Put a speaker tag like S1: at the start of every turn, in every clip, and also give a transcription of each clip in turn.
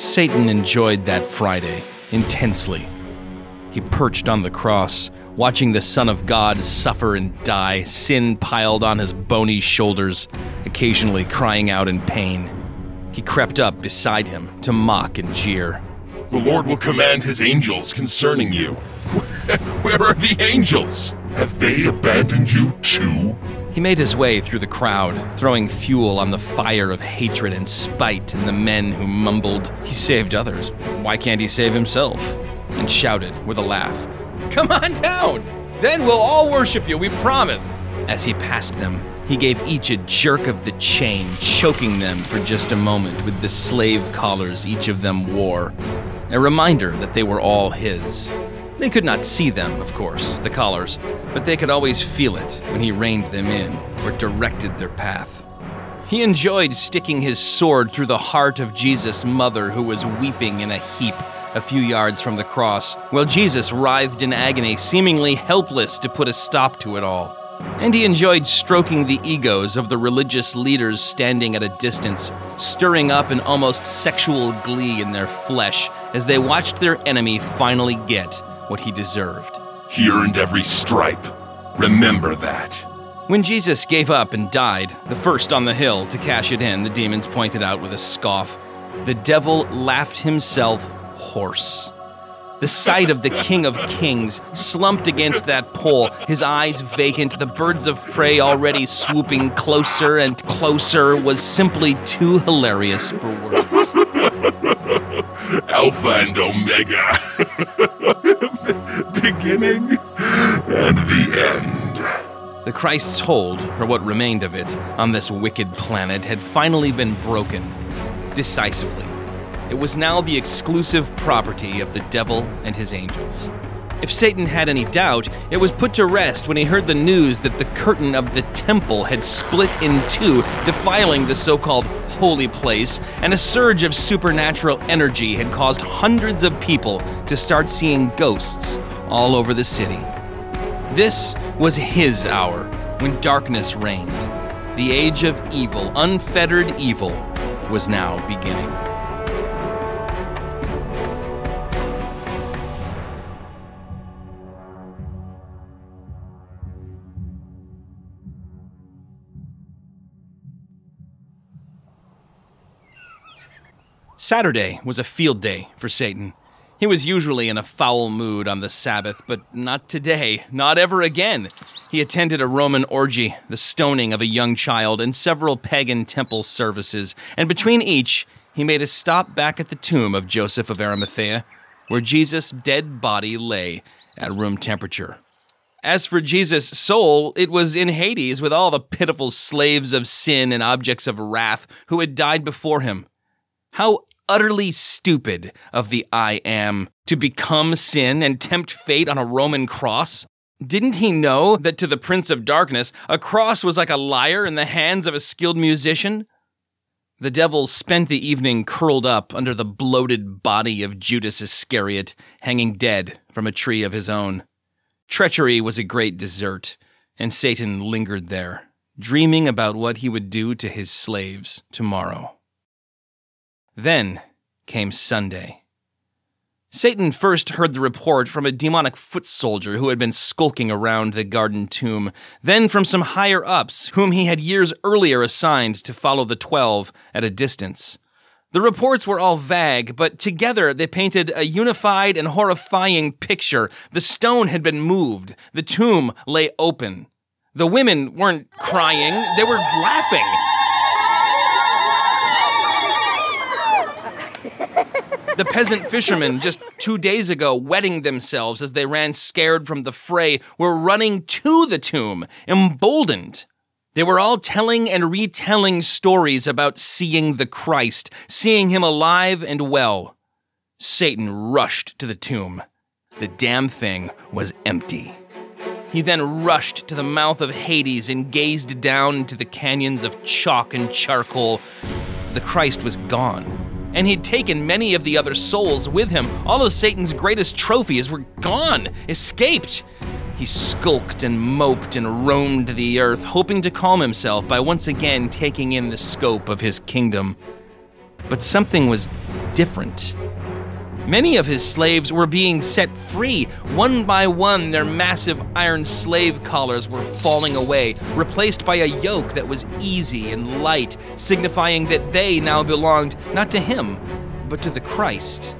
S1: Satan enjoyed that Friday intensely. He perched on the cross, watching the Son of God suffer and die, sin piled on his bony shoulders, occasionally crying out in pain. He crept up beside him to mock and jeer.
S2: The Lord will command his angels concerning you. Where are the angels? Have they abandoned you too?
S1: He made his way through the crowd, throwing fuel on the fire of hatred and spite in the men who mumbled, He saved others, why can't he save himself? and shouted with a laugh, Come on down! Then we'll all worship you, we promise! As he passed them, he gave each a jerk of the chain, choking them for just a moment with the slave collars each of them wore, a reminder that they were all his. They could not see them, of course, the collars, but they could always feel it when he reined them in or directed their path. He enjoyed sticking his sword through the heart of Jesus' mother, who was weeping in a heap a few yards from the cross, while Jesus writhed in agony, seemingly helpless to put a stop to it all. And he enjoyed stroking the egos of the religious leaders standing at a distance, stirring up an almost sexual glee in their flesh as they watched their enemy finally get what he deserved.
S2: He earned every stripe. Remember that.
S1: When Jesus gave up and died, the first on the hill to cash it in, the demons pointed out with a scoff, the devil laughed himself hoarse. The sight of the King of Kings slumped against that pole, his eyes vacant, the birds of prey already swooping closer and closer, was simply too hilarious for words.
S2: Alpha and Omega. Beginning and the end.
S1: The Christ's hold, or what remained of it, on this wicked planet had finally been broken, decisively. It was now the exclusive property of the devil and his angels. If Satan had any doubt, it was put to rest when he heard the news that the curtain of the temple had split in two, defiling the so called holy place, and a surge of supernatural energy had caused hundreds of people to start seeing ghosts all over the city. This was his hour when darkness reigned. The age of evil, unfettered evil, was now beginning. Saturday was a field day for Satan. He was usually in a foul mood on the Sabbath, but not today, not ever again. He attended a Roman orgy, the stoning of a young child, and several pagan temple services, and between each, he made a stop back at the tomb of Joseph of Arimathea, where Jesus' dead body lay at room temperature. As for Jesus' soul, it was in Hades with all the pitiful slaves of sin and objects of wrath who had died before him. How utterly stupid of the I am to become sin and tempt fate on a Roman cross? Didn't he know that to the Prince of Darkness, a cross was like a lyre in the hands of a skilled musician? The devil spent the evening curled up under the bloated body of Judas Iscariot, hanging dead from a tree of his own. Treachery was a great dessert, and Satan lingered there, dreaming about what he would do to his slaves tomorrow. Then came Sunday. Satan first heard the report from a demonic foot soldier who had been skulking around the garden tomb, then from some higher ups whom he had years earlier assigned to follow the Twelve at a distance. The reports were all vague, but together they painted a unified and horrifying picture. The stone had been moved, the tomb lay open. The women weren't crying, they were laughing. The peasant fishermen just two days ago wetting themselves as they ran scared from the fray were running to the tomb, emboldened. They were all telling and retelling stories about seeing the Christ, seeing him alive and well. Satan rushed to the tomb. The damn thing was empty. He then rushed to the mouth of Hades and gazed down into the canyons of chalk and charcoal. The Christ was gone and he'd taken many of the other souls with him. All of Satan's greatest trophies were gone, escaped. He skulked and moped and roamed the earth, hoping to calm himself by once again taking in the scope of his kingdom. But something was different. Many of his slaves were being set free. One by one, their massive iron slave collars were falling away, replaced by a yoke that was easy and light, signifying that they now belonged not to him, but to the Christ.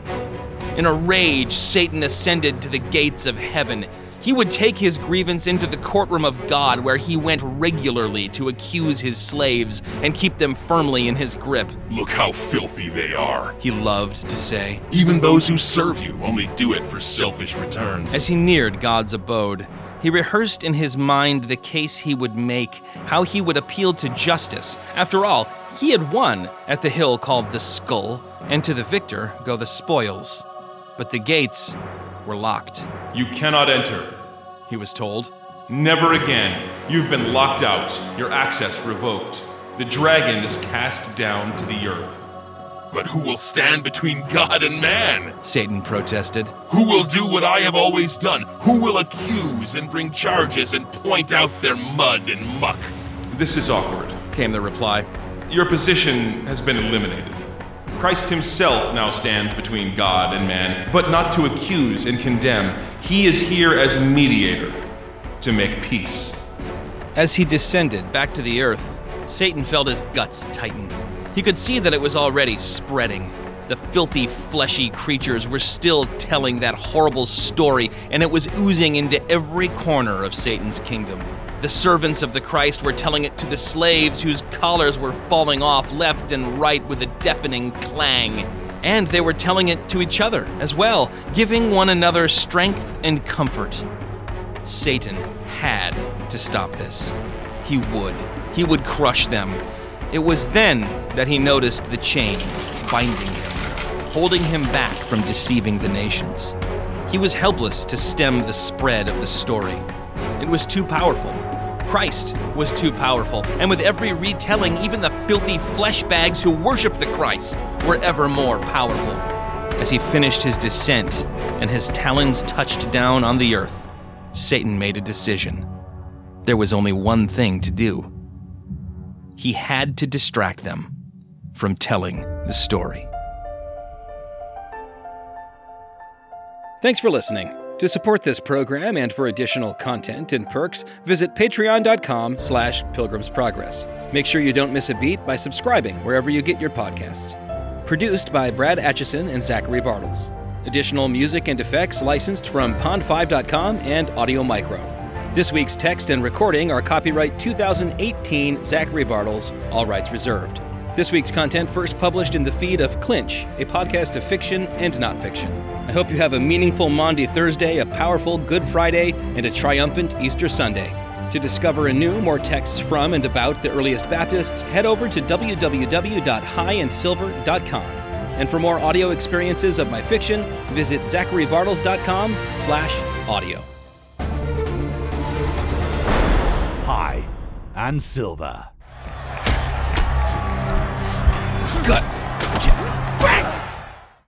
S1: In a rage, Satan ascended to the gates of heaven. He would take his grievance into the courtroom of God, where he went regularly to accuse his slaves and keep them firmly in his grip.
S2: Look how filthy they are.
S1: He loved to say.
S2: Even those who serve you only do it for selfish returns.
S1: As he neared God's abode, he rehearsed in his mind the case he would make, how he would appeal to justice. After all, he had won at the hill called the Skull, and to the victor go the spoils. But the gates were locked.
S3: You cannot enter,
S1: he was told.
S3: Never again. You've been locked out, your access revoked. The dragon is cast down to the earth.
S2: But who will stand between God and man?
S1: Satan protested.
S2: Who will do what I have always done? Who will accuse and bring charges and point out their mud and muck?
S3: This is awkward,
S1: came the reply.
S3: Your position has been eliminated. Christ himself now stands between God and man, but not to accuse and condemn. He is here as mediator, to make peace.
S1: As he descended back to the earth, Satan felt his guts tighten. He could see that it was already spreading. The filthy, fleshy creatures were still telling that horrible story, and it was oozing into every corner of Satan's kingdom. The servants of the Christ were telling it to the slaves whose collars were falling off left and right with a deafening clang. And they were telling it to each other as well, giving one another strength and comfort. Satan had to stop this. He would. He would crush them. It was then that he noticed the chains binding him, holding him back from deceiving the nations. He was helpless to stem the spread of the story. It was too powerful. Christ was too powerful, and with every retelling, even the filthy flesh bags who worshiped the Christ were ever more powerful. As he finished his descent and his talons touched down on the earth, Satan made a decision. There was only one thing to do. He had to distract them from telling the story. Thanks for listening. To support this program and for additional content and perks, visit patreon.com slash pilgrimsprogress. Make sure you don't miss a beat by subscribing wherever you get your podcasts. Produced by Brad Atchison and Zachary Bartels. Additional music and effects licensed from pond5.com and Audio Micro. This week's text and recording are copyright 2018 Zachary Bartels, all rights reserved. This week's content first published in the feed of Clinch, a podcast of fiction and not fiction. I hope you have a meaningful Maundy Thursday, a powerful Good Friday, and a triumphant Easter Sunday. To discover anew more texts from and about the earliest Baptists, head over to www.highandsilver.com. And for more audio experiences of my fiction, visit zacharybartels.com slash audio.
S4: High and Silver.
S1: Gut.